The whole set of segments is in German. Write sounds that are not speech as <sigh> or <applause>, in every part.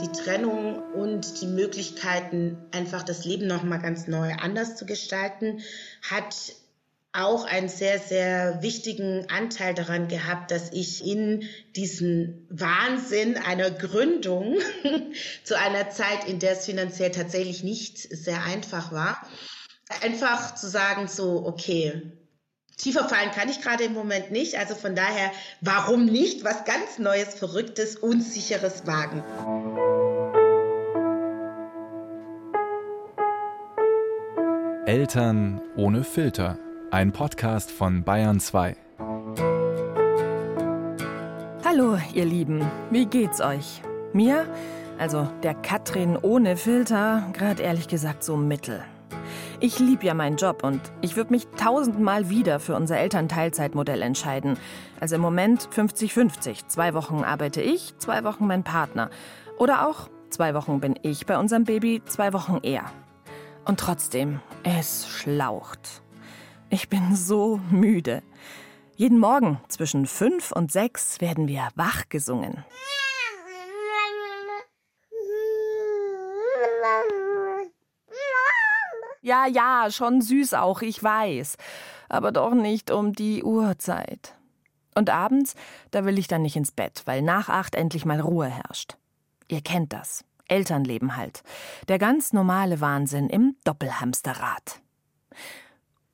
Die Trennung und die Möglichkeiten, einfach das Leben nochmal ganz neu anders zu gestalten, hat auch einen sehr, sehr wichtigen Anteil daran gehabt, dass ich in diesen Wahnsinn einer Gründung <laughs> zu einer Zeit, in der es finanziell tatsächlich nicht sehr einfach war, einfach zu sagen, so, okay, tiefer fallen kann ich gerade im Moment nicht. Also von daher, warum nicht was ganz Neues, Verrücktes, Unsicheres wagen? Eltern ohne Filter ein Podcast von Bayern 2. Hallo, ihr Lieben. Wie geht's euch? Mir, also der Katrin ohne Filter, gerade ehrlich gesagt so mittel. Ich liebe ja meinen Job und ich würde mich tausendmal wieder für unser Elternteilzeitmodell entscheiden. Also im Moment 50-50. Zwei Wochen arbeite ich, zwei Wochen mein Partner. Oder auch zwei Wochen bin ich bei unserem Baby, zwei Wochen er. Und trotzdem, es schlaucht. Ich bin so müde. Jeden Morgen zwischen fünf und sechs werden wir wach gesungen. Ja, ja, schon süß auch, ich weiß. Aber doch nicht um die Uhrzeit. Und abends, da will ich dann nicht ins Bett, weil nach acht endlich mal Ruhe herrscht. Ihr kennt das. Elternleben halt. Der ganz normale Wahnsinn im Doppelhamsterrad.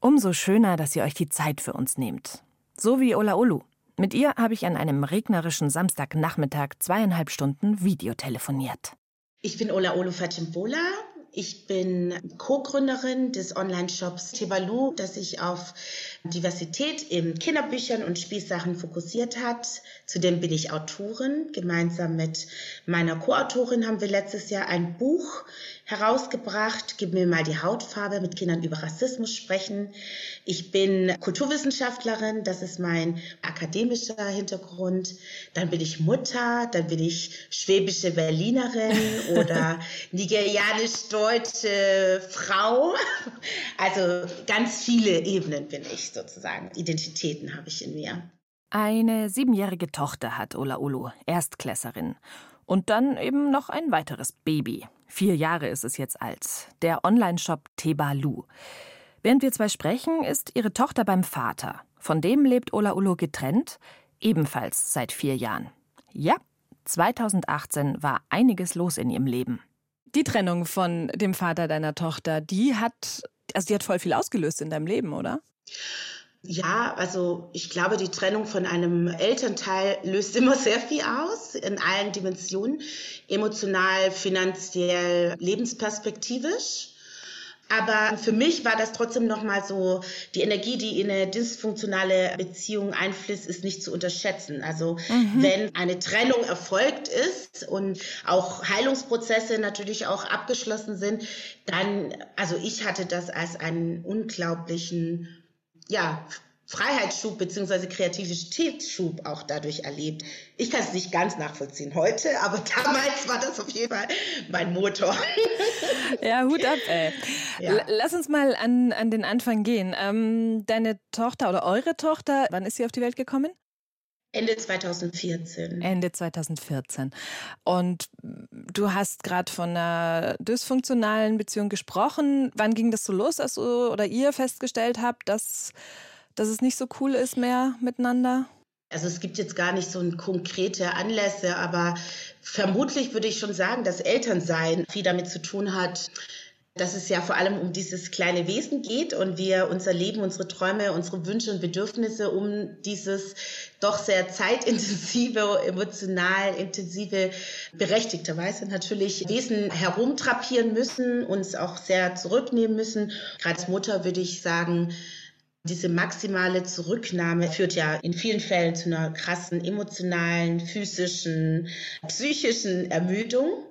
Umso schöner, dass ihr euch die Zeit für uns nehmt. So wie Ola Olu. Mit ihr habe ich an einem regnerischen Samstagnachmittag zweieinhalb Stunden Videotelefoniert. Ich bin Ola Olu Fajimbola. Ich bin Co-Gründerin des Online-Shops Tebalu, das sich auf Diversität in Kinderbüchern und Spielsachen fokussiert hat. Zudem bin ich Autorin. Gemeinsam mit meiner Co-Autorin haben wir letztes Jahr ein Buch herausgebracht. Gib mir mal die Hautfarbe, mit Kindern über Rassismus sprechen. Ich bin Kulturwissenschaftlerin, das ist mein akademischer Hintergrund. Dann bin ich Mutter, dann bin ich schwäbische Berlinerin <laughs> oder nigerianisch-deutsche Frau. Also ganz viele Ebenen bin ich sozusagen. Identitäten habe ich in mir. Eine siebenjährige Tochter hat Ola Ulu, Erstklässerin. Und dann eben noch ein weiteres Baby. Vier Jahre ist es jetzt alt. Der Online-Shop Tebalu. Während wir zwei sprechen, ist ihre Tochter beim Vater. Von dem lebt Ola Ulo getrennt, ebenfalls seit vier Jahren. Ja, 2018 war einiges los in ihrem Leben. Die Trennung von dem Vater deiner Tochter, die hat, also die hat voll viel ausgelöst in deinem Leben, oder? Ja, also ich glaube, die Trennung von einem Elternteil löst immer sehr viel aus in allen Dimensionen, emotional, finanziell, lebensperspektivisch. Aber für mich war das trotzdem nochmal so, die Energie, die in eine dysfunktionale Beziehung einfließt, ist nicht zu unterschätzen. Also mhm. wenn eine Trennung erfolgt ist und auch Heilungsprozesse natürlich auch abgeschlossen sind, dann, also ich hatte das als einen unglaublichen ja, Freiheitsschub bzw. Kreativitätsschub auch dadurch erlebt. Ich kann es nicht ganz nachvollziehen heute, aber <laughs> damals war das auf jeden Fall mein Motor. <laughs> Ja, Hut ab, ey. Ja. Lass uns mal an, an den Anfang gehen. Ähm, deine Tochter oder eure Tochter, wann ist sie auf die Welt gekommen? Ende 2014. Ende 2014. Und du hast gerade von einer dysfunktionalen Beziehung gesprochen. Wann ging das so los, dass du oder ihr festgestellt habt, dass, dass es nicht so cool ist mehr miteinander? Also es gibt jetzt gar nicht so konkrete Anlässe, aber vermutlich würde ich schon sagen, dass Elternsein viel damit zu tun hat, dass es ja vor allem um dieses kleine Wesen geht und wir unser Leben, unsere Träume, unsere Wünsche und Bedürfnisse um dieses doch sehr zeitintensive, emotional intensive, berechtigterweise natürlich Wesen herumtrapieren müssen, uns auch sehr zurücknehmen müssen. Gerade als Mutter würde ich sagen, diese maximale Zurücknahme führt ja in vielen Fällen zu einer krassen emotionalen, physischen, psychischen Ermüdung.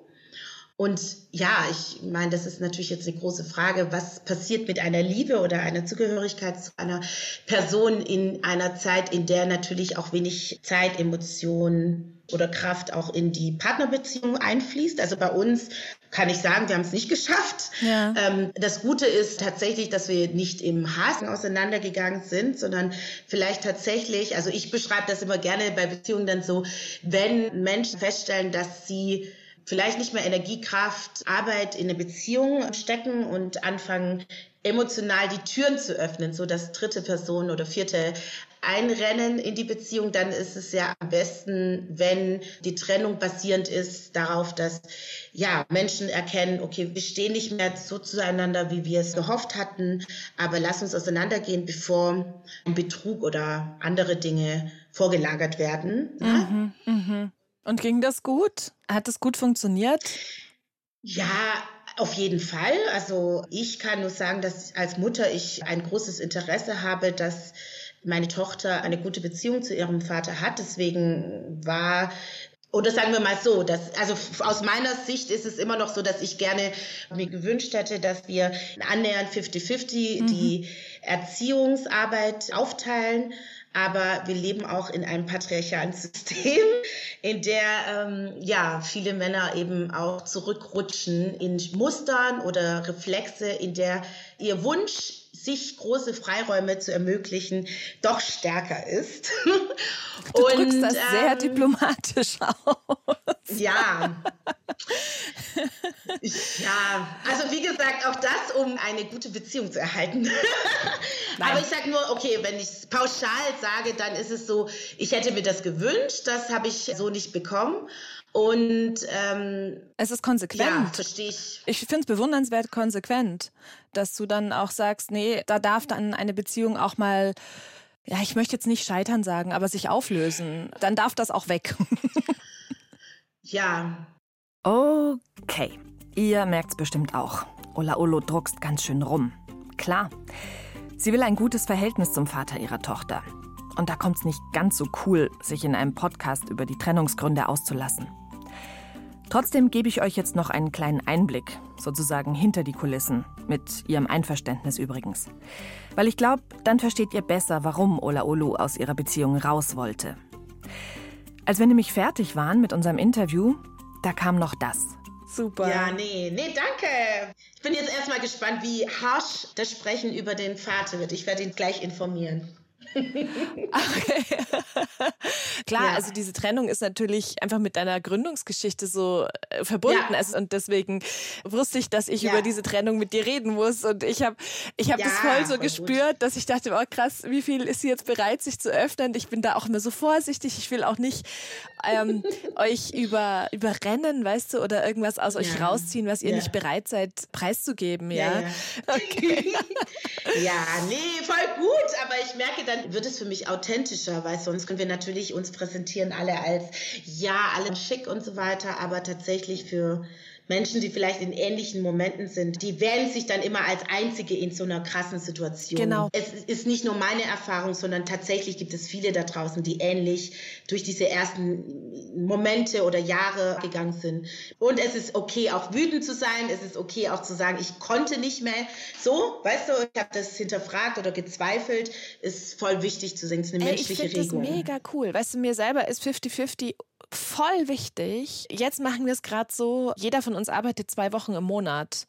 Und ja, ich meine, das ist natürlich jetzt eine große Frage, was passiert mit einer Liebe oder einer Zugehörigkeit zu einer Person in einer Zeit, in der natürlich auch wenig Zeit, Emotionen oder Kraft auch in die Partnerbeziehung einfließt. Also bei uns kann ich sagen, wir haben es nicht geschafft. Ja. Ähm, das Gute ist tatsächlich, dass wir nicht im Hasen auseinandergegangen sind, sondern vielleicht tatsächlich, also ich beschreibe das immer gerne bei Beziehungen dann so, wenn Menschen feststellen, dass sie vielleicht nicht mehr Energie, Kraft, Arbeit in eine Beziehung stecken und anfangen, emotional die Türen zu öffnen, so dass dritte Person oder vierte einrennen in die Beziehung, dann ist es ja am besten, wenn die Trennung basierend ist darauf, dass ja Menschen erkennen, okay, wir stehen nicht mehr so zueinander, wie wir es gehofft hatten, aber lass uns auseinandergehen, bevor Betrug oder andere Dinge vorgelagert werden. Mhm, mh. Und ging das gut? Hat das gut funktioniert? Ja, auf jeden Fall. Also ich kann nur sagen, dass als Mutter ich ein großes Interesse habe, dass meine Tochter eine gute Beziehung zu ihrem Vater hat. Deswegen war oder sagen wir mal so, dass, also aus meiner Sicht ist es immer noch so, dass ich gerne mir gewünscht hätte, dass wir annähernd 50-50 mhm. die Erziehungsarbeit aufteilen. Aber wir leben auch in einem patriarchalen System, <laughs> in der ähm, ja viele Männer eben auch zurückrutschen in Mustern oder Reflexe, in der ihr Wunsch sich große Freiräume zu ermöglichen, doch stärker ist. Du und, drückst das ähm, sehr diplomatisch aus. Ja. ja, also wie gesagt, auch das, um eine gute Beziehung zu erhalten. Aber ich sage nur, okay, wenn ich es pauschal sage, dann ist es so, ich hätte mir das gewünscht, das habe ich so nicht bekommen. Und ähm, es ist konsequent. Ja, verstehe ich. Ich finde es bewundernswert konsequent, dass du dann auch sagst, nee, da darf dann eine Beziehung auch mal, ja, ich möchte jetzt nicht scheitern sagen, aber sich auflösen. Dann darf das auch weg. <laughs> ja. Okay, ihr merkt's bestimmt auch. Ola Olo druckst ganz schön rum. Klar. Sie will ein gutes Verhältnis zum Vater ihrer Tochter. Und da kommt's nicht ganz so cool, sich in einem Podcast über die Trennungsgründe auszulassen. Trotzdem gebe ich euch jetzt noch einen kleinen Einblick, sozusagen hinter die Kulissen, mit ihrem Einverständnis übrigens. Weil ich glaube, dann versteht ihr besser, warum Ola Olu aus ihrer Beziehung raus wollte. Als wir nämlich fertig waren mit unserem Interview, da kam noch das. Super. Ja, nee, nee, danke. Ich bin jetzt erstmal gespannt, wie harsch das Sprechen über den Vater wird. Ich werde ihn gleich informieren. <laughs> Klar, ja. also diese Trennung ist natürlich einfach mit deiner Gründungsgeschichte so äh, verbunden. Ja. Und deswegen wusste ich, dass ich ja. über diese Trennung mit dir reden muss. Und ich habe ich hab das voll so voll gespürt, gut. dass ich dachte, oh krass, wie viel ist sie jetzt bereit, sich zu öffnen? Ich bin da auch immer so vorsichtig. Ich will auch nicht ähm, euch über, überrennen, weißt du, oder irgendwas aus euch rausziehen, was ihr nicht bereit seid, preiszugeben. Ja, Okay. <laughs> ja, nee, voll gut. Aber ich merke, dann wird es für mich authentischer, weil sonst können wir natürlich uns präsentieren alle als ja, alle schick und so weiter, aber tatsächlich für Menschen, die vielleicht in ähnlichen Momenten sind, die wählen sich dann immer als Einzige in so einer krassen Situation. Genau. Es ist nicht nur meine Erfahrung, sondern tatsächlich gibt es viele da draußen, die ähnlich durch diese ersten Momente oder Jahre gegangen sind. Und es ist okay, auch wütend zu sein. Es ist okay, auch zu sagen, ich konnte nicht mehr. So, weißt du, ich habe das hinterfragt oder gezweifelt. Ist voll wichtig zu sehen. Es ist eine Ey, menschliche ich Regung. Das mega cool. Weißt du, mir selber ist 50-50 voll wichtig. Jetzt machen wir es gerade so, jeder von uns arbeitet zwei Wochen im Monat.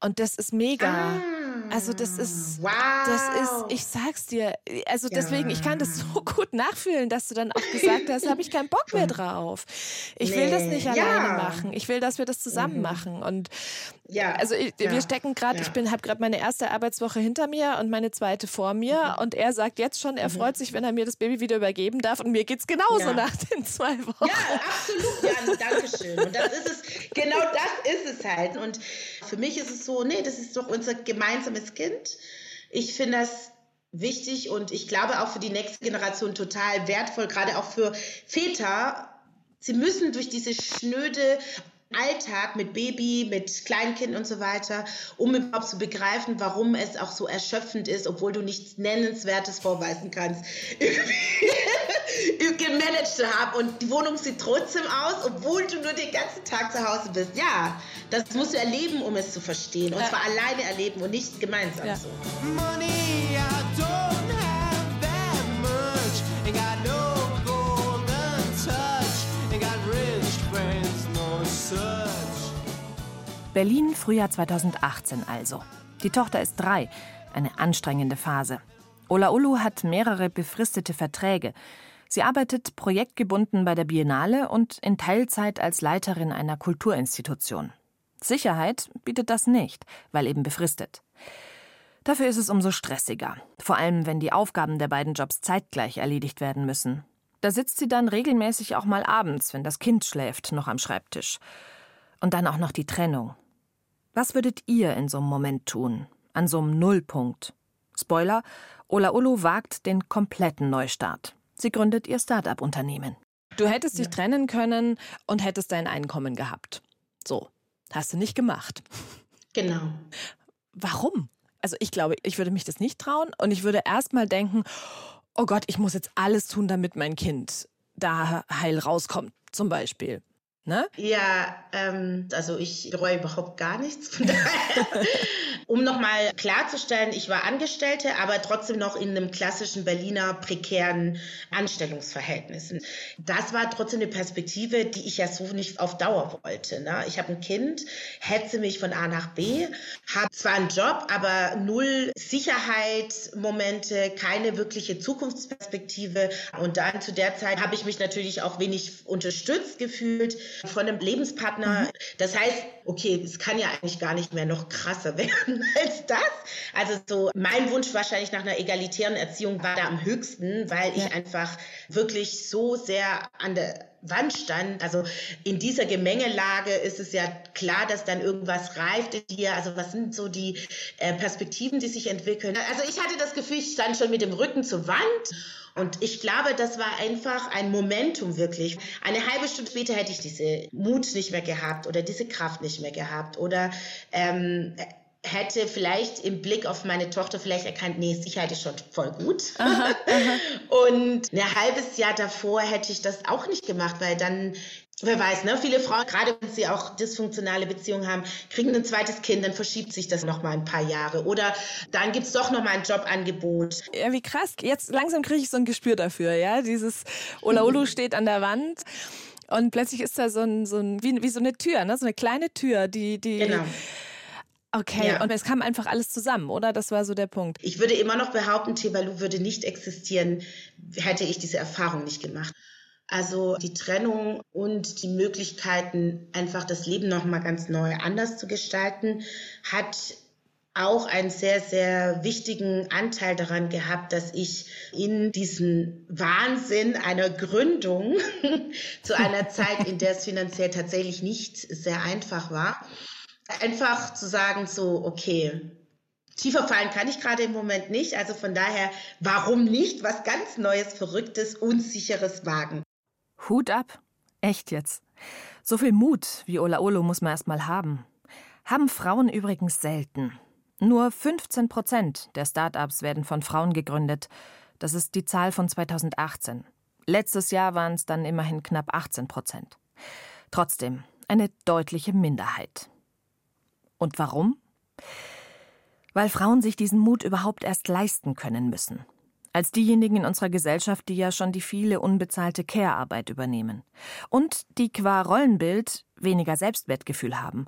Und das ist mega. Ah. Also das ist, wow. das ist, ich sag's dir, also deswegen, ich kann das so <laughs> gut nachfühlen, dass du dann auch gesagt hast, habe ich keinen Bock mehr <laughs> drauf. Ich nee. will das nicht alleine ja. machen. Ich will, dass wir das zusammen mhm. machen. Und ja, also ich, ja. wir stecken gerade, ich bin, habe gerade meine erste Arbeitswoche hinter mir und meine zweite vor mir. Mhm. Und er sagt jetzt schon, er mhm. freut sich, wenn er mir das Baby wieder übergeben darf. Und mir geht's genauso nach den zwei Wochen. Ja, absolut. Ja, danke schön. Und das ist es, genau das ist es halt. Und für mich ist es so, nee, das ist doch unser gemeinsames Kind. Ich finde das wichtig und ich glaube auch für die nächste Generation total wertvoll, gerade auch für Väter. Sie müssen durch diese schnöde Alltag mit Baby, mit Kleinkind und so weiter, um überhaupt zu begreifen, warum es auch so erschöpfend ist, obwohl du nichts Nennenswertes vorweisen kannst, <laughs> gemanagt zu haben. Und die Wohnung sieht trotzdem aus, obwohl du nur den ganzen Tag zu Hause bist. Ja, das musst du erleben, um es zu verstehen. Und zwar alleine erleben und nicht gemeinsam ja. so. Money, I don't have that much. Ain't got no Berlin, Frühjahr 2018 also. Die Tochter ist drei, eine anstrengende Phase. Ola Ulu hat mehrere befristete Verträge. Sie arbeitet projektgebunden bei der Biennale und in Teilzeit als Leiterin einer Kulturinstitution. Sicherheit bietet das nicht, weil eben befristet. Dafür ist es umso stressiger, vor allem wenn die Aufgaben der beiden Jobs zeitgleich erledigt werden müssen. Da sitzt sie dann regelmäßig auch mal abends, wenn das Kind schläft, noch am Schreibtisch. Und dann auch noch die Trennung. Was würdet ihr in so einem Moment tun? An so einem Nullpunkt? Spoiler: Ola Ulu wagt den kompletten Neustart. Sie gründet ihr Start-up-Unternehmen. Du hättest dich ja. trennen können und hättest dein Einkommen gehabt. So. Hast du nicht gemacht. Genau. Warum? Also ich glaube, ich würde mich das nicht trauen und ich würde erst mal denken, oh Gott, ich muss jetzt alles tun, damit mein Kind da heil rauskommt, zum Beispiel. Ne? Ja, ähm, also ich bereue überhaupt gar nichts. <laughs> Um nochmal klarzustellen, ich war Angestellte, aber trotzdem noch in einem klassischen Berliner prekären Anstellungsverhältnis. Das war trotzdem eine Perspektive, die ich ja so nicht auf Dauer wollte. Ne? Ich habe ein Kind, hetze mich von A nach B, habe zwar einen Job, aber null Sicherheitsmomente, keine wirkliche Zukunftsperspektive. Und dann zu der Zeit habe ich mich natürlich auch wenig unterstützt gefühlt von einem Lebenspartner. Mhm. Das heißt, okay, es kann ja eigentlich gar nicht mehr noch krasser <laughs> werden als das. Also so mein Wunsch wahrscheinlich nach einer egalitären Erziehung war da am höchsten, weil ich einfach wirklich so sehr an der Wand stand. Also in dieser Gemengelage ist es ja klar, dass dann irgendwas reift in dir. Also was sind so die äh, Perspektiven, die sich entwickeln? Also ich hatte das Gefühl, ich stand schon mit dem Rücken zur Wand. Und ich glaube, das war einfach ein Momentum wirklich. Eine halbe Stunde später hätte ich diese Mut nicht mehr gehabt oder diese Kraft nicht mehr gehabt oder ähm, hätte vielleicht im Blick auf meine Tochter vielleicht erkannt, nee, Sicherheit ist schon voll gut. Aha, aha. <laughs> Und ein halbes Jahr davor hätte ich das auch nicht gemacht, weil dann Wer weiß, ne? Viele Frauen, gerade wenn sie auch dysfunktionale Beziehungen haben, kriegen ein zweites Kind, dann verschiebt sich das noch mal ein paar Jahre. Oder dann gibt es doch noch mal ein Jobangebot. Ja, wie krass. Jetzt langsam kriege ich so ein Gespür dafür, ja. Dieses Olaolu <laughs> steht an der Wand. Und plötzlich ist da so ein, so ein wie, wie so eine Tür, ne? so eine kleine Tür, die, die genau Okay, ja. und es kam einfach alles zusammen, oder? Das war so der Punkt. Ich würde immer noch behaupten, Tebalu würde nicht existieren, hätte ich diese Erfahrung nicht gemacht. Also die Trennung und die Möglichkeiten, einfach das Leben nochmal ganz neu anders zu gestalten, hat auch einen sehr, sehr wichtigen Anteil daran gehabt, dass ich in diesen Wahnsinn einer Gründung <laughs> zu einer <laughs> Zeit, in der es finanziell tatsächlich nicht sehr einfach war, einfach zu sagen, so, okay, tiefer fallen kann ich gerade im Moment nicht. Also von daher, warum nicht was ganz Neues, Verrücktes, Unsicheres wagen? Hut ab. Echt jetzt. So viel Mut wie Ola Olo muss man erst mal haben. Haben Frauen übrigens selten. Nur 15 Prozent der Start-ups werden von Frauen gegründet. Das ist die Zahl von 2018. Letztes Jahr waren es dann immerhin knapp 18 Prozent. Trotzdem eine deutliche Minderheit. Und warum? Weil Frauen sich diesen Mut überhaupt erst leisten können müssen. Als diejenigen in unserer Gesellschaft, die ja schon die viele unbezahlte Care-Arbeit übernehmen. Und die qua Rollenbild weniger Selbstwertgefühl haben.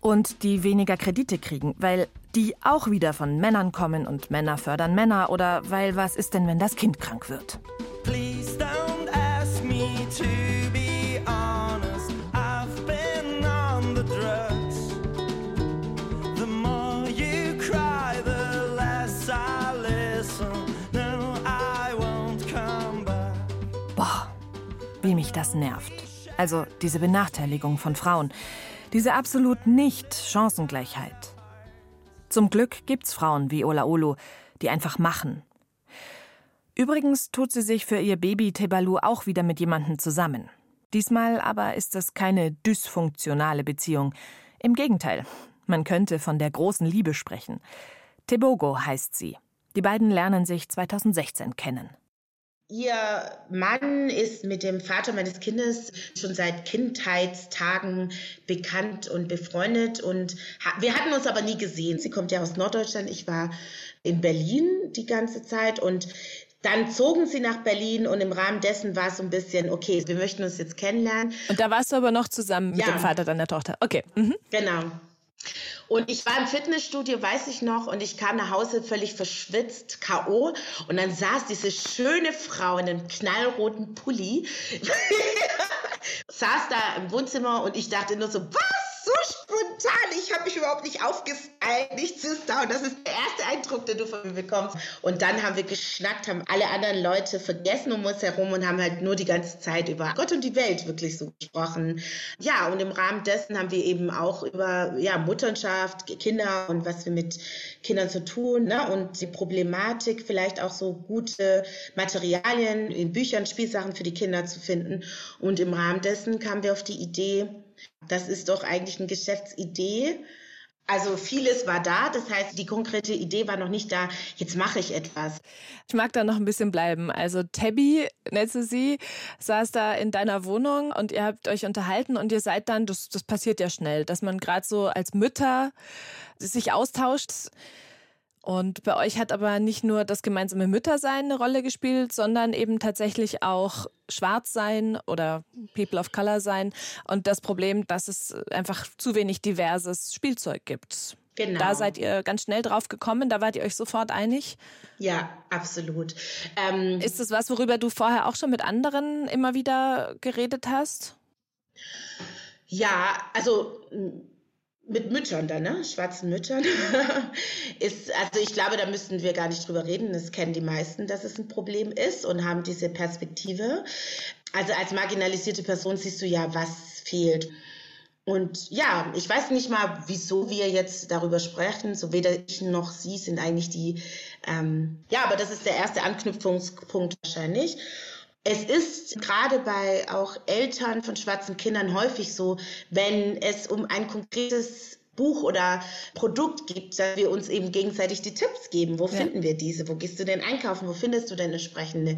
Und die weniger Kredite kriegen, weil die auch wieder von Männern kommen und Männer fördern Männer oder weil was ist denn, wenn das Kind krank wird? Please don't ask me to mich das nervt. Also diese Benachteiligung von Frauen, diese absolut Nicht-Chancengleichheit. Zum Glück gibt's Frauen wie Ola Olu, die einfach machen. Übrigens tut sie sich für ihr Baby Tebalu auch wieder mit jemandem zusammen. Diesmal aber ist es keine dysfunktionale Beziehung. Im Gegenteil, man könnte von der großen Liebe sprechen. Tebogo heißt sie. Die beiden lernen sich 2016 kennen. Ihr Mann ist mit dem Vater meines Kindes schon seit Kindheitstagen bekannt und befreundet und wir hatten uns aber nie gesehen. Sie kommt ja aus Norddeutschland, ich war in Berlin die ganze Zeit und dann zogen sie nach Berlin und im Rahmen dessen war es so ein bisschen, okay, wir möchten uns jetzt kennenlernen. Und da warst du aber noch zusammen mit ja. dem Vater deiner Tochter. Okay. Mhm. Genau. Und ich war im Fitnessstudio, weiß ich noch, und ich kam nach Hause völlig verschwitzt, K.O. Und dann saß diese schöne Frau in einem knallroten Pulli, <laughs> saß da im Wohnzimmer und ich dachte nur so, was? So spontan. Ich habe mich überhaupt nicht aufgestylt, nichts ist da. Und das ist der erste Eindruck, den du von mir bekommst. Und dann haben wir geschnackt, haben alle anderen Leute vergessen um uns herum und haben halt nur die ganze Zeit über Gott und die Welt wirklich so gesprochen. Ja, und im Rahmen dessen haben wir eben auch über ja, Mutterschaft, Kinder und was wir mit Kindern zu tun ne? und die Problematik, vielleicht auch so gute Materialien in Büchern, Spielsachen für die Kinder zu finden. Und im Rahmen dessen kamen wir auf die Idee, das ist doch eigentlich eine Geschäftsidee. Also vieles war da, das heißt, die konkrete Idee war noch nicht da, jetzt mache ich etwas. Ich mag da noch ein bisschen bleiben. Also Tabby, nennst du sie, saß da in deiner Wohnung und ihr habt euch unterhalten und ihr seid dann, das, das passiert ja schnell, dass man gerade so als Mütter sich austauscht. Und bei euch hat aber nicht nur das gemeinsame Müttersein eine Rolle gespielt, sondern eben tatsächlich auch Schwarzsein oder People of Color sein und das Problem, dass es einfach zu wenig diverses Spielzeug gibt. Genau. Da seid ihr ganz schnell drauf gekommen, da wart ihr euch sofort einig? Ja, absolut. Ähm, Ist das was, worüber du vorher auch schon mit anderen immer wieder geredet hast? Ja, also mit Müttern dann, ne? Schwarzen Müttern. <laughs> ist, also ich glaube, da müssten wir gar nicht drüber reden. Das kennen die meisten, dass es ein Problem ist und haben diese Perspektive. Also als marginalisierte Person siehst du ja, was fehlt. Und ja, ich weiß nicht mal, wieso wir jetzt darüber sprechen. So weder ich noch sie sind eigentlich die, ähm, ja, aber das ist der erste Anknüpfungspunkt wahrscheinlich. Es ist gerade bei auch Eltern von schwarzen Kindern häufig so, wenn es um ein konkretes Buch oder Produkt gibt, dass wir uns eben gegenseitig die Tipps geben. Wo ja. finden wir diese? Wo gehst du denn einkaufen? Wo findest du denn entsprechende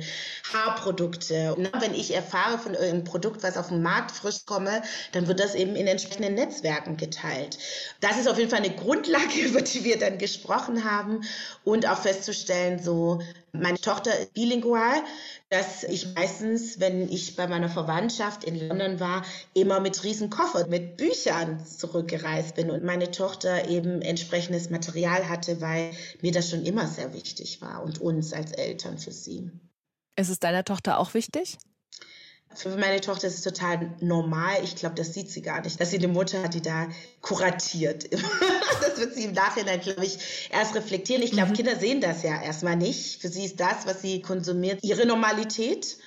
Haarprodukte? Und wenn ich erfahre von irgendeinem Produkt, was auf den Markt frisch komme, dann wird das eben in entsprechenden Netzwerken geteilt. Das ist auf jeden Fall eine Grundlage, <laughs> über die wir dann gesprochen haben und auch festzustellen, so meine Tochter ist bilingual, dass ich meistens, wenn ich bei meiner Verwandtschaft in London war, immer mit riesen Koffer, mit Büchern zurückgereist bin und meine Tochter eben entsprechendes Material hatte, weil mir das schon immer sehr wichtig war und uns als Eltern für sie. Ist es deiner Tochter auch wichtig? Für meine Tochter ist es total normal. Ich glaube, das sieht sie gar nicht, dass sie eine Mutter hat, die da kuratiert. <laughs> das wird sie im Nachhinein, glaube ich, erst reflektieren. Ich glaube, mhm. Kinder sehen das ja erstmal nicht. Für sie ist das, was sie konsumiert, ihre Normalität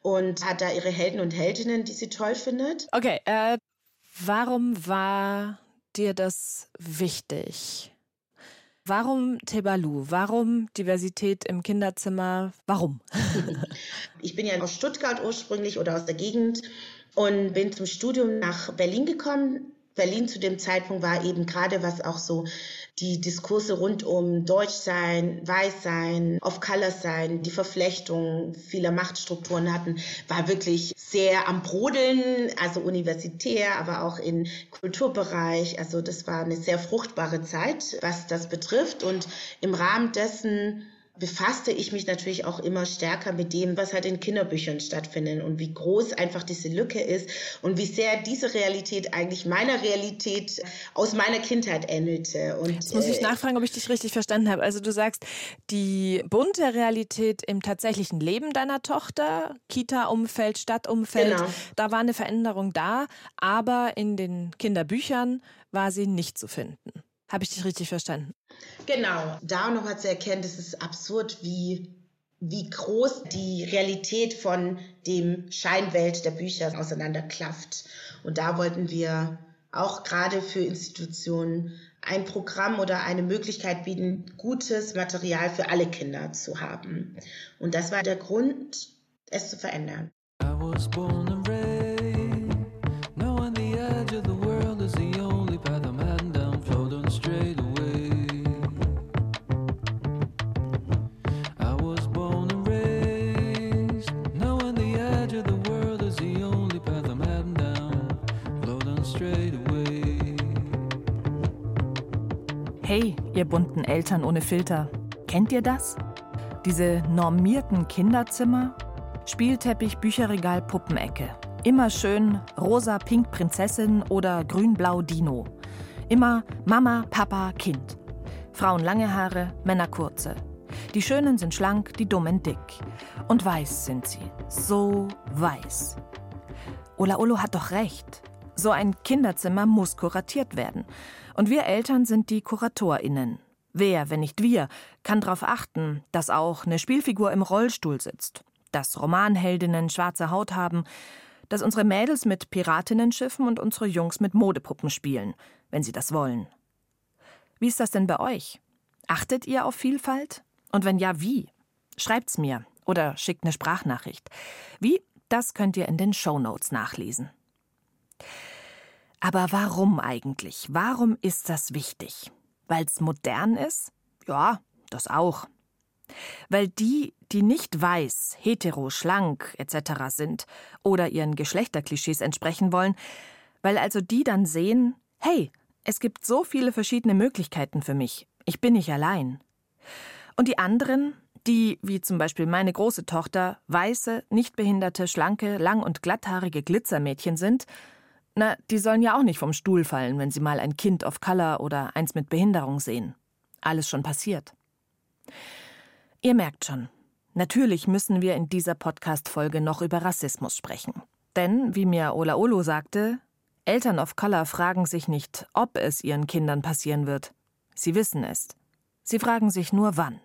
und hat da ihre Helden und Heldinnen, die sie toll findet. Okay, äh, warum war dir das wichtig? Warum Tebalu? Warum Diversität im Kinderzimmer? Warum? <laughs> ich bin ja aus Stuttgart ursprünglich oder aus der Gegend und bin zum Studium nach Berlin gekommen. Berlin zu dem Zeitpunkt war eben gerade was auch so die Diskurse rund um Deutschsein, Weißsein, Off-Color-Sein, die Verflechtung vieler Machtstrukturen hatten, war wirklich sehr am Brodeln, also universitär, aber auch im Kulturbereich. Also das war eine sehr fruchtbare Zeit, was das betrifft. Und im Rahmen dessen befasste ich mich natürlich auch immer stärker mit dem, was halt in Kinderbüchern stattfindet und wie groß einfach diese Lücke ist und wie sehr diese Realität eigentlich meiner Realität aus meiner Kindheit ähnelte. Und, Jetzt muss ich äh, nachfragen, ob ich dich richtig verstanden habe. Also du sagst, die bunte Realität im tatsächlichen Leben deiner Tochter, Kita-Umfeld, Stadtumfeld, genau. da war eine Veränderung da, aber in den Kinderbüchern war sie nicht zu finden. Habe ich dich richtig verstanden? Genau, da nochmal zu erkennen, das ist absurd, wie, wie groß die Realität von dem Scheinwelt der Bücher auseinanderklafft. Und da wollten wir auch gerade für Institutionen ein Programm oder eine Möglichkeit bieten, gutes Material für alle Kinder zu haben. Und das war der Grund, es zu verändern. I was born and raised, bunten Eltern ohne Filter. Kennt ihr das? Diese normierten Kinderzimmer? Spielteppich, Bücherregal, Puppenecke. Immer schön rosa-pink Prinzessin oder grün-blau Dino. Immer Mama, Papa, Kind. Frauen lange Haare, Männer kurze. Die Schönen sind schlank, die Dummen dick. Und weiß sind sie. So weiß. Ola Olo hat doch recht. So ein Kinderzimmer muss kuratiert werden. Und wir Eltern sind die KuratorInnen. Wer, wenn nicht wir, kann darauf achten, dass auch eine Spielfigur im Rollstuhl sitzt, dass Romanheldinnen schwarze Haut haben, dass unsere Mädels mit Piratinnen schiffen und unsere Jungs mit Modepuppen spielen, wenn sie das wollen. Wie ist das denn bei euch? Achtet ihr auf Vielfalt? Und wenn ja, wie? Schreibt's mir oder schickt eine Sprachnachricht. Wie? Das könnt ihr in den Shownotes nachlesen. Aber warum eigentlich? Warum ist das wichtig? Weil's modern ist? Ja, das auch. Weil die, die nicht weiß, hetero, schlank etc. sind oder ihren Geschlechterklischees entsprechen wollen, weil also die dann sehen, hey, es gibt so viele verschiedene Möglichkeiten für mich. Ich bin nicht allein. Und die anderen, die, wie zum Beispiel meine große Tochter, weiße, nicht behinderte, schlanke, lang- und glatthaarige Glitzermädchen sind, na, die sollen ja auch nicht vom Stuhl fallen, wenn sie mal ein Kind of Color oder eins mit Behinderung sehen. Alles schon passiert. Ihr merkt schon, natürlich müssen wir in dieser Podcast-Folge noch über Rassismus sprechen. Denn, wie mir Ola Olo sagte, Eltern of Color fragen sich nicht, ob es ihren Kindern passieren wird. Sie wissen es. Sie fragen sich nur wann.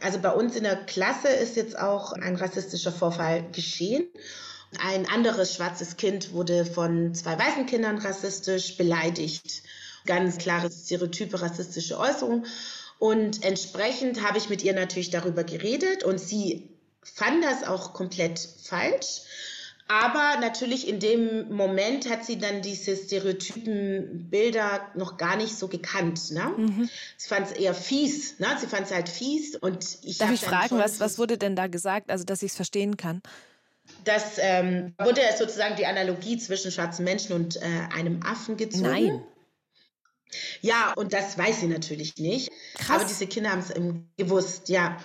Also bei uns in der Klasse ist jetzt auch ein rassistischer Vorfall geschehen. Ein anderes schwarzes Kind wurde von zwei weißen Kindern rassistisch beleidigt. Ganz klare stereotype rassistische Äußerung. Und entsprechend habe ich mit ihr natürlich darüber geredet und sie fand das auch komplett falsch. Aber natürlich in dem Moment hat sie dann diese stereotypen Bilder noch gar nicht so gekannt. Ne? Mhm. Sie fand es eher fies. Ne? Sie fand es halt fies. Und ich Darf ich fragen, was, was wurde denn da gesagt, also dass ich es verstehen kann? Das ähm, wurde sozusagen die Analogie zwischen schwarzen Menschen und äh, einem Affen gezogen. Nein. Ja, und das weiß sie natürlich nicht. Krass. Aber diese Kinder haben es gewusst, ja.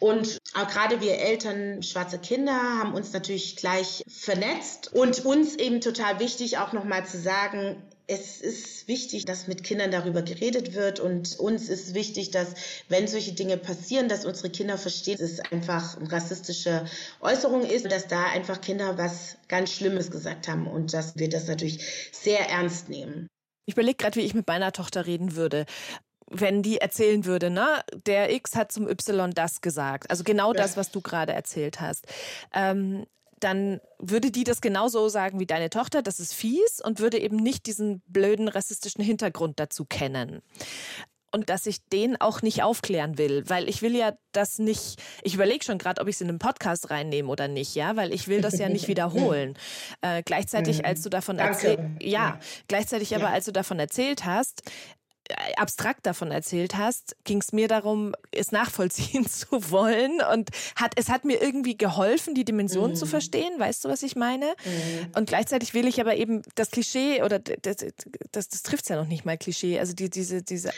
Und auch gerade wir Eltern schwarzer Kinder haben uns natürlich gleich vernetzt und uns eben total wichtig auch nochmal zu sagen, es ist wichtig, dass mit Kindern darüber geredet wird und uns ist wichtig, dass wenn solche Dinge passieren, dass unsere Kinder verstehen, dass es einfach eine rassistische Äußerung ist, dass da einfach Kinder was ganz Schlimmes gesagt haben und dass wir das natürlich sehr ernst nehmen. Ich überlege gerade, wie ich mit meiner Tochter reden würde wenn die erzählen würde, ne, der X hat zum Y das gesagt. Also genau das, was du gerade erzählt hast. Ähm, dann würde die das genauso sagen wie deine Tochter, das ist fies und würde eben nicht diesen blöden rassistischen Hintergrund dazu kennen. Und dass ich den auch nicht aufklären will, weil ich will ja das nicht, ich überlege schon gerade, ob ich es in einen Podcast reinnehme oder nicht, ja, weil ich will das ja nicht <laughs> wiederholen. Äh, gleichzeitig, als du davon erzählt, ja, ja, gleichzeitig aber, als du davon erzählt hast, abstrakt davon erzählt hast, ging es mir darum, es nachvollziehen <laughs> zu wollen. Und hat, es hat mir irgendwie geholfen, die Dimension mhm. zu verstehen. Weißt du, was ich meine? Mhm. Und gleichzeitig will ich aber eben das Klischee, oder das, das, das trifft es ja noch nicht mal Klischee, also die, diese, diese,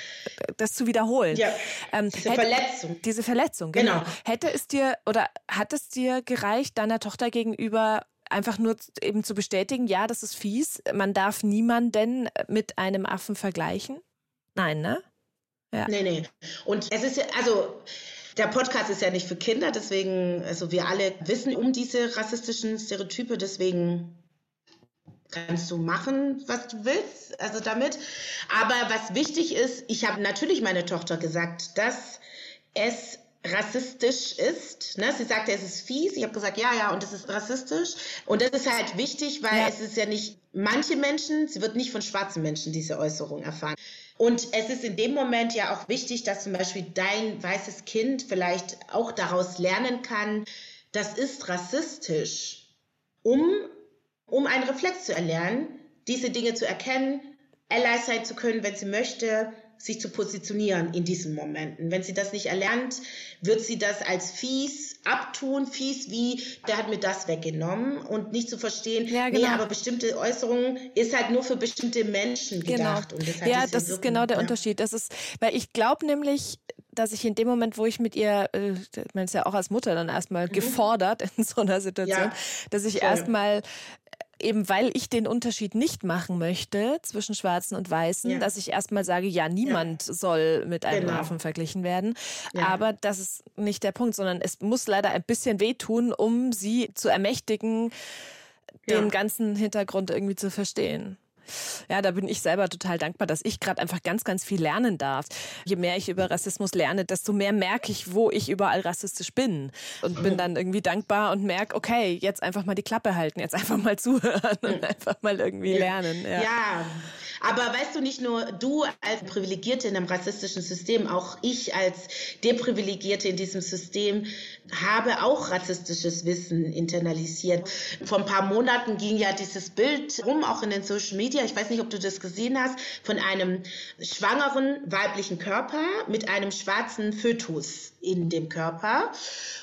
das zu wiederholen. Ja, ähm, diese hätte, Verletzung. Diese Verletzung, genau. genau. Hätte es dir, oder hat es dir gereicht, deiner Tochter gegenüber einfach nur eben zu bestätigen, ja, das ist fies, man darf niemanden mit einem Affen vergleichen? Nein, ne? Ja. Nee, nee. Und es ist ja, also der Podcast ist ja nicht für Kinder, deswegen, also wir alle wissen um diese rassistischen Stereotype, deswegen kannst du machen, was du willst, also damit. Aber was wichtig ist, ich habe natürlich meine Tochter gesagt, dass es rassistisch ist. Ne? Sie sagte, es ist fies. Ich habe gesagt, ja, ja, und es ist rassistisch. Und das ist halt wichtig, weil ja. es ist ja nicht manche Menschen, sie wird nicht von schwarzen Menschen diese Äußerung erfahren. Und es ist in dem Moment ja auch wichtig, dass zum Beispiel dein weißes Kind vielleicht auch daraus lernen kann, das ist rassistisch, um, um einen Reflex zu erlernen, diese Dinge zu erkennen, Ally sein zu können, wenn sie möchte, sich zu positionieren in diesen Momenten. Wenn sie das nicht erlernt, wird sie das als fies abtun, fies wie, der hat mir das weggenommen und nicht zu verstehen, ja, genau. nee, aber bestimmte Äußerungen ist halt nur für bestimmte Menschen genau. gedacht. Genau. Und ja, das ist genau der ja. Unterschied. Das ist, weil ich glaube nämlich, dass ich in dem Moment, wo ich mit ihr, äh, man ist ja auch als Mutter dann erstmal mhm. gefordert in so einer Situation, ja, dass ich erstmal eben weil ich den Unterschied nicht machen möchte zwischen Schwarzen und Weißen, ja. dass ich erstmal sage, ja, niemand ja. soll mit einem genau. Affen verglichen werden. Ja. Aber das ist nicht der Punkt, sondern es muss leider ein bisschen wehtun, um sie zu ermächtigen, den ganzen Hintergrund irgendwie zu verstehen. Ja, da bin ich selber total dankbar, dass ich gerade einfach ganz, ganz viel lernen darf. Je mehr ich über Rassismus lerne, desto mehr merke ich, wo ich überall rassistisch bin. Und bin dann irgendwie dankbar und merke, okay, jetzt einfach mal die Klappe halten, jetzt einfach mal <laughs> zuhören und einfach mal irgendwie lernen. ja. ja. Aber weißt du, nicht nur du als Privilegierte in einem rassistischen System, auch ich als Deprivilegierte in diesem System habe auch rassistisches Wissen internalisiert. Vor ein paar Monaten ging ja dieses Bild rum, auch in den Social Media. Ich weiß nicht, ob du das gesehen hast, von einem schwangeren weiblichen Körper mit einem schwarzen Fötus in dem Körper.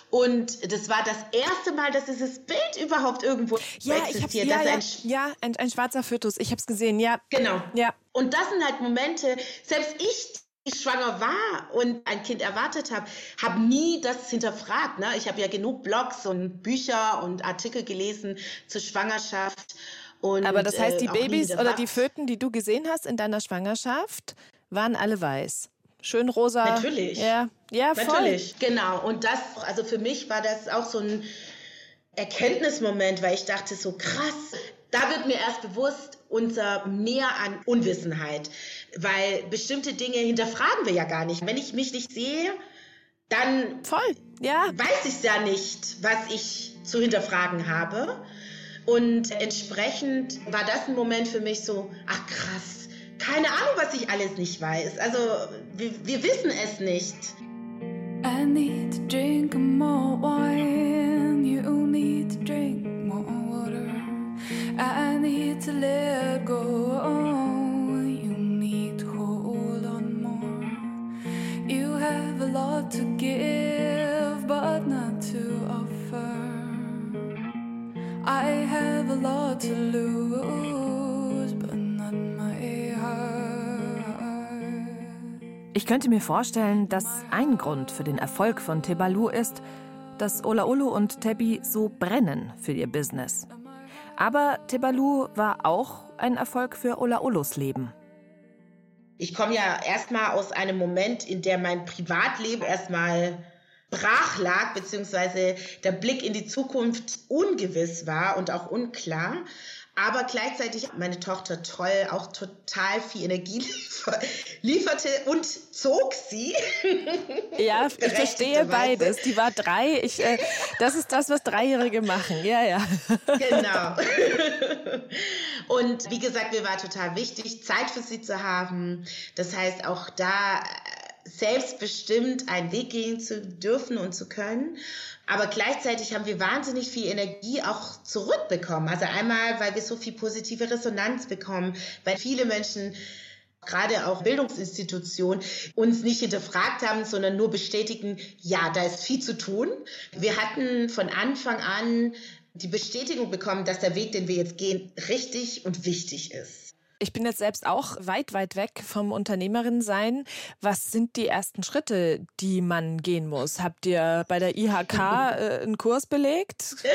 Und das war das erste Mal, dass dieses Bild überhaupt irgendwo ja, existiert. Ich ja, ja, ein, ja ein, ein, schwarzer Fötus. Ich habe es gesehen, ja. Genau. Ja. Und das sind halt Momente, selbst ich, die schwanger war und ein Kind erwartet habe, habe nie das hinterfragt. Ne? Ich habe ja genug Blogs und Bücher und Artikel gelesen zur Schwangerschaft. Und, Aber das heißt, die äh, Babys oder die Föten, die du gesehen hast in deiner Schwangerschaft, waren alle weiß. Schön rosa. Natürlich. Ja, ja voll. Natürlich, genau. Und das, also für mich war das auch so ein Erkenntnismoment, weil ich dachte so krass, da wird mir erst bewusst unser Mehr an Unwissenheit, weil bestimmte Dinge hinterfragen wir ja gar nicht. Wenn ich mich nicht sehe, dann voll, ja. weiß ich ja nicht, was ich zu hinterfragen habe. Und entsprechend war das ein Moment für mich so, ach krass, keine Ahnung, was ich alles nicht weiß. Also wir, wir wissen es nicht. I need to drink more wine. You need to drink more water. I need to let go. A lot to lose, but not my ich könnte mir vorstellen, dass ein Grund für den Erfolg von Tebalu ist, dass Olaolo und Tebi so brennen für ihr Business. Aber Tebalu war auch ein Erfolg für Olaolos Leben. Ich komme ja erstmal aus einem Moment, in dem mein Privatleben erstmal brach lag, beziehungsweise der Blick in die Zukunft ungewiss war und auch unklar aber gleichzeitig meine Tochter toll auch total viel Energie lieferte und zog sie. Ja, ich <laughs> verstehe beides. Die war drei. Ich, äh, das ist das, was Dreijährige machen. Ja, ja. Genau. <laughs> Und wie gesagt, mir war total wichtig, Zeit für sie zu haben. Das heißt, auch da selbstbestimmt einen Weg gehen zu dürfen und zu können. Aber gleichzeitig haben wir wahnsinnig viel Energie auch zurückbekommen. Also einmal, weil wir so viel positive Resonanz bekommen, weil viele Menschen gerade auch Bildungsinstitutionen uns nicht hinterfragt haben, sondern nur bestätigen, ja, da ist viel zu tun. Wir hatten von Anfang an die Bestätigung bekommen, dass der Weg, den wir jetzt gehen, richtig und wichtig ist. Ich bin jetzt selbst auch weit, weit weg vom Unternehmerin sein. Was sind die ersten Schritte, die man gehen muss? Habt ihr bei der IHK äh, einen Kurs belegt? <laughs>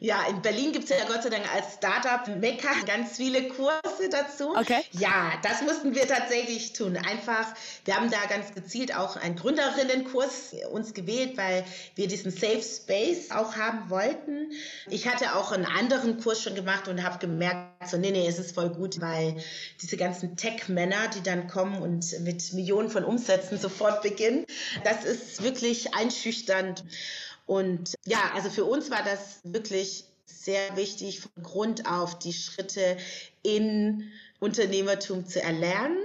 Ja, in Berlin gibt es ja Gott sei Dank als Startup Mekka ganz viele Kurse dazu. Okay. Ja, das mussten wir tatsächlich tun. Einfach, wir haben da ganz gezielt auch einen Gründerinnenkurs uns gewählt, weil wir diesen Safe Space auch haben wollten. Ich hatte auch einen anderen Kurs schon gemacht und habe gemerkt, so, nee, nee, es ist voll gut, weil diese ganzen Tech-Männer, die dann kommen und mit Millionen von Umsätzen sofort beginnen, das ist wirklich einschüchternd. Und ja, also für uns war das wirklich sehr wichtig, von Grund auf die Schritte in Unternehmertum zu erlernen.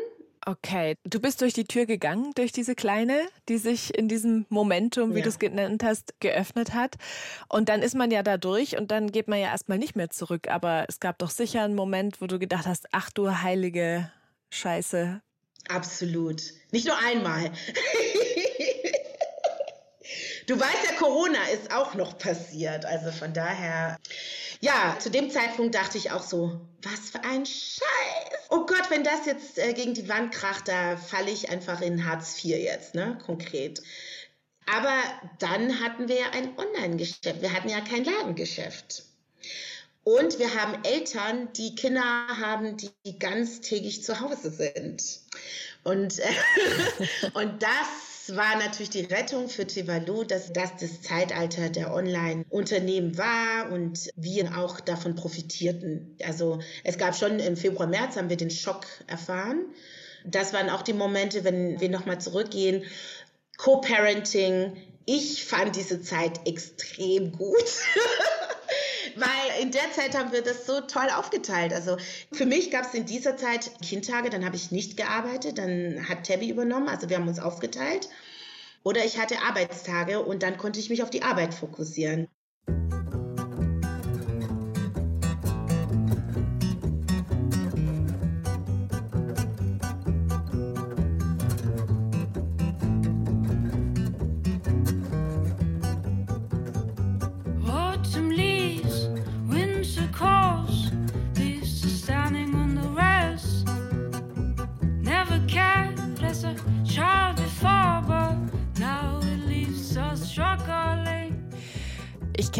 Okay, du bist durch die Tür gegangen, durch diese kleine, die sich in diesem Momentum, wie ja. du es genannt hast, geöffnet hat. Und dann ist man ja da durch und dann geht man ja erstmal nicht mehr zurück. Aber es gab doch sicher einen Moment, wo du gedacht hast, ach du heilige Scheiße. Absolut. Nicht nur einmal. <laughs> Du weißt ja, Corona ist auch noch passiert. Also von daher, ja, zu dem Zeitpunkt dachte ich auch so, was für ein Scheiß. Oh Gott, wenn das jetzt äh, gegen die Wand kracht, da falle ich einfach in Hartz IV jetzt, ne, konkret. Aber dann hatten wir ja ein Online-Geschäft. Wir hatten ja kein Ladengeschäft. Und wir haben Eltern, die Kinder haben, die ganztägig zu Hause sind. Und, <laughs> und das war natürlich die Rettung für Tuvalu, dass das das Zeitalter der Online-Unternehmen war und wir auch davon profitierten. Also es gab schon im Februar, März haben wir den Schock erfahren. Das waren auch die Momente, wenn wir nochmal zurückgehen. Co-Parenting. Ich fand diese Zeit extrem gut. <laughs> weil in der Zeit haben wir das so toll aufgeteilt. Also für mich gab es in dieser Zeit Kindtage, dann habe ich nicht gearbeitet, dann hat Tabby übernommen, also wir haben uns aufgeteilt. Oder ich hatte Arbeitstage und dann konnte ich mich auf die Arbeit fokussieren.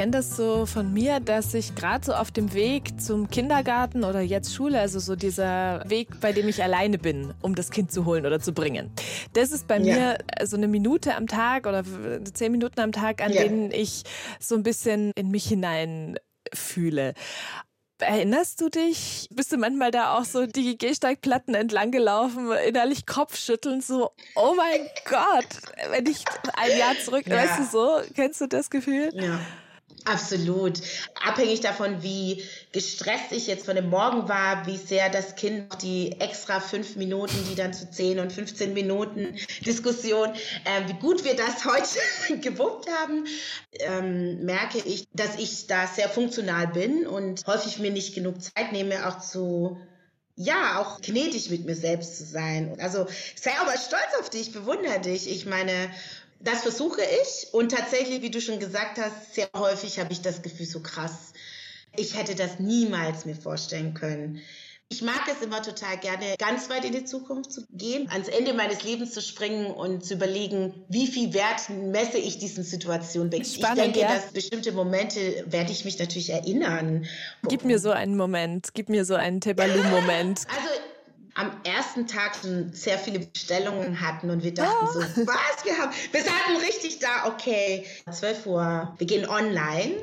Kenne das so von mir, dass ich gerade so auf dem Weg zum Kindergarten oder jetzt Schule, also so dieser Weg, bei dem ich alleine bin, um das Kind zu holen oder zu bringen. Das ist bei ja. mir so eine Minute am Tag oder zehn Minuten am Tag, an ja. denen ich so ein bisschen in mich hinein fühle. Erinnerst du dich? Bist du manchmal da auch so die Gehsteigplatten entlang gelaufen, innerlich Kopfschütteln, so, oh mein <laughs> Gott, wenn ich ein Jahr zurück, ja. weißt du so, kennst du das Gefühl? Ja. Absolut. Abhängig davon, wie gestresst ich jetzt von dem Morgen war, wie sehr das Kind die extra fünf Minuten, die dann zu 10 und 15 Minuten Diskussion, äh, wie gut wir das heute <laughs> gewuppt haben, ähm, merke ich, dass ich da sehr funktional bin und häufig mir nicht genug Zeit nehme, auch zu ja, auch gnädig mit mir selbst zu sein. Also sei aber stolz auf dich, bewundere dich. Ich meine, das versuche ich und tatsächlich, wie du schon gesagt hast, sehr häufig habe ich das Gefühl so krass. Ich hätte das niemals mir vorstellen können. Ich mag es immer total gerne, ganz weit in die Zukunft zu gehen, ans Ende meines Lebens zu springen und zu überlegen, wie viel Wert messe ich diesen Situationen. Spannend, ich denke, ja. dass bestimmte Momente werde ich mich natürlich erinnern. Gib mir so einen Moment, gib mir so einen Tebalu-Moment. Also am ersten Tag schon sehr viele Bestellungen hatten und wir dachten oh. so, was, wir haben, wir hatten richtig da, okay, 12 Uhr, wir gehen online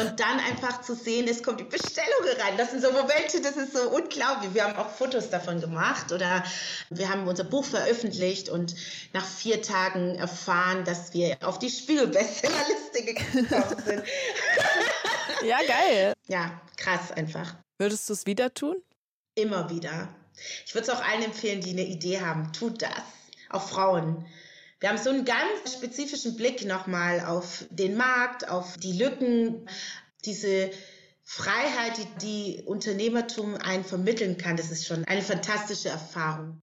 und dann einfach zu sehen, es kommt die Bestellung rein. Das sind so Momente, das ist so unglaublich. Wir haben auch Fotos davon gemacht oder wir haben unser Buch veröffentlicht und nach vier Tagen erfahren, dass wir auf die Spiegel-Bestsellerliste gekommen sind. <laughs> ja, geil. Ja, krass einfach. Würdest du es wieder tun? Immer wieder. Ich würde es auch allen empfehlen, die eine Idee haben. Tut das. Auch Frauen. Wir haben so einen ganz spezifischen Blick nochmal auf den Markt, auf die Lücken, diese Freiheit, die, die Unternehmertum einen vermitteln kann. Das ist schon eine fantastische Erfahrung.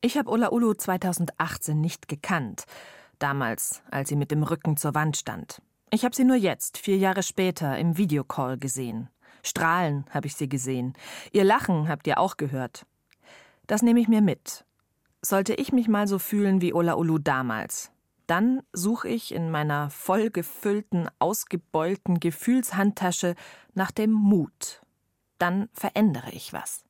Ich habe Ola Ulu 2018 nicht gekannt. Damals, als sie mit dem Rücken zur Wand stand. Ich habe sie nur jetzt, vier Jahre später, im Videocall gesehen. Strahlen habe ich sie gesehen. Ihr Lachen habt ihr auch gehört. Das nehme ich mir mit. Sollte ich mich mal so fühlen wie Ola Ulu damals, dann suche ich in meiner vollgefüllten, ausgebeulten Gefühlshandtasche nach dem Mut. Dann verändere ich was.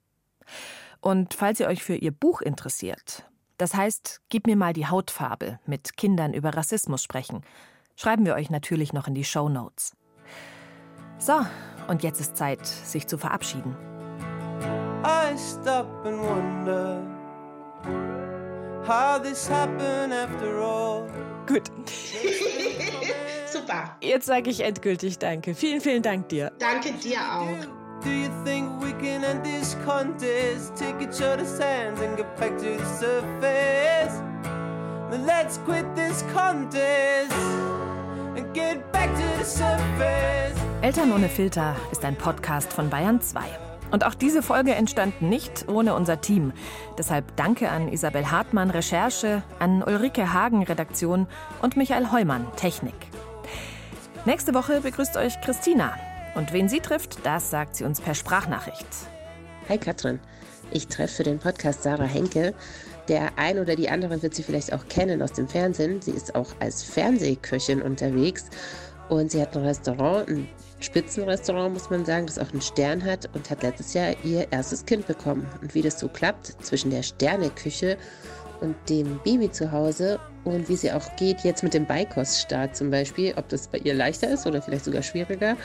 Und falls ihr euch für ihr Buch interessiert, das heißt, gib mir mal die Hautfarbe, mit Kindern über Rassismus sprechen, schreiben wir euch natürlich noch in die Show Notes. So, und jetzt ist Zeit, sich zu verabschieden. I stop and wonder how this happened after all. Gut. <laughs> Super. Jetzt sage ich endgültig Danke. Vielen, vielen Dank dir. Danke dir auch. Do you think we can end this contest? Take each other's hands and get back to the surface. Then let's quit this contest Eltern ohne Filter ist ein Podcast von Bayern 2. Und auch diese Folge entstand nicht ohne unser Team. Deshalb danke an Isabel Hartmann Recherche, an Ulrike Hagen Redaktion und Michael Heumann Technik. Nächste Woche begrüßt euch Christina. Und wen sie trifft, das sagt sie uns per Sprachnachricht. Hi Katrin, ich treffe für den Podcast Sarah Henke. Der ein oder die andere wird sie vielleicht auch kennen aus dem Fernsehen. Sie ist auch als Fernsehköchin unterwegs und sie hat ein Restaurant, ein Spitzenrestaurant, muss man sagen, das auch einen Stern hat und hat letztes Jahr ihr erstes Kind bekommen. Und wie das so klappt zwischen der Sterneküche und dem Baby zu Hause und wie sie auch geht jetzt mit dem Beikoststart zum Beispiel, ob das bei ihr leichter ist oder vielleicht sogar schwieriger,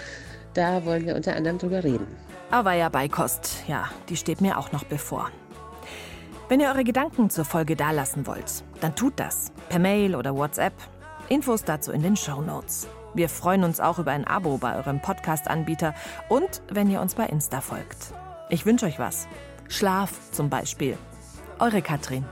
da wollen wir unter anderem drüber reden. Aber ja, Beikost, ja, die steht mir auch noch bevor. Wenn ihr eure Gedanken zur Folge dalassen wollt, dann tut das. Per Mail oder WhatsApp. Infos dazu in den Show Notes. Wir freuen uns auch über ein Abo bei eurem Podcast-Anbieter und wenn ihr uns bei Insta folgt. Ich wünsche euch was. Schlaf zum Beispiel. Eure Katrin.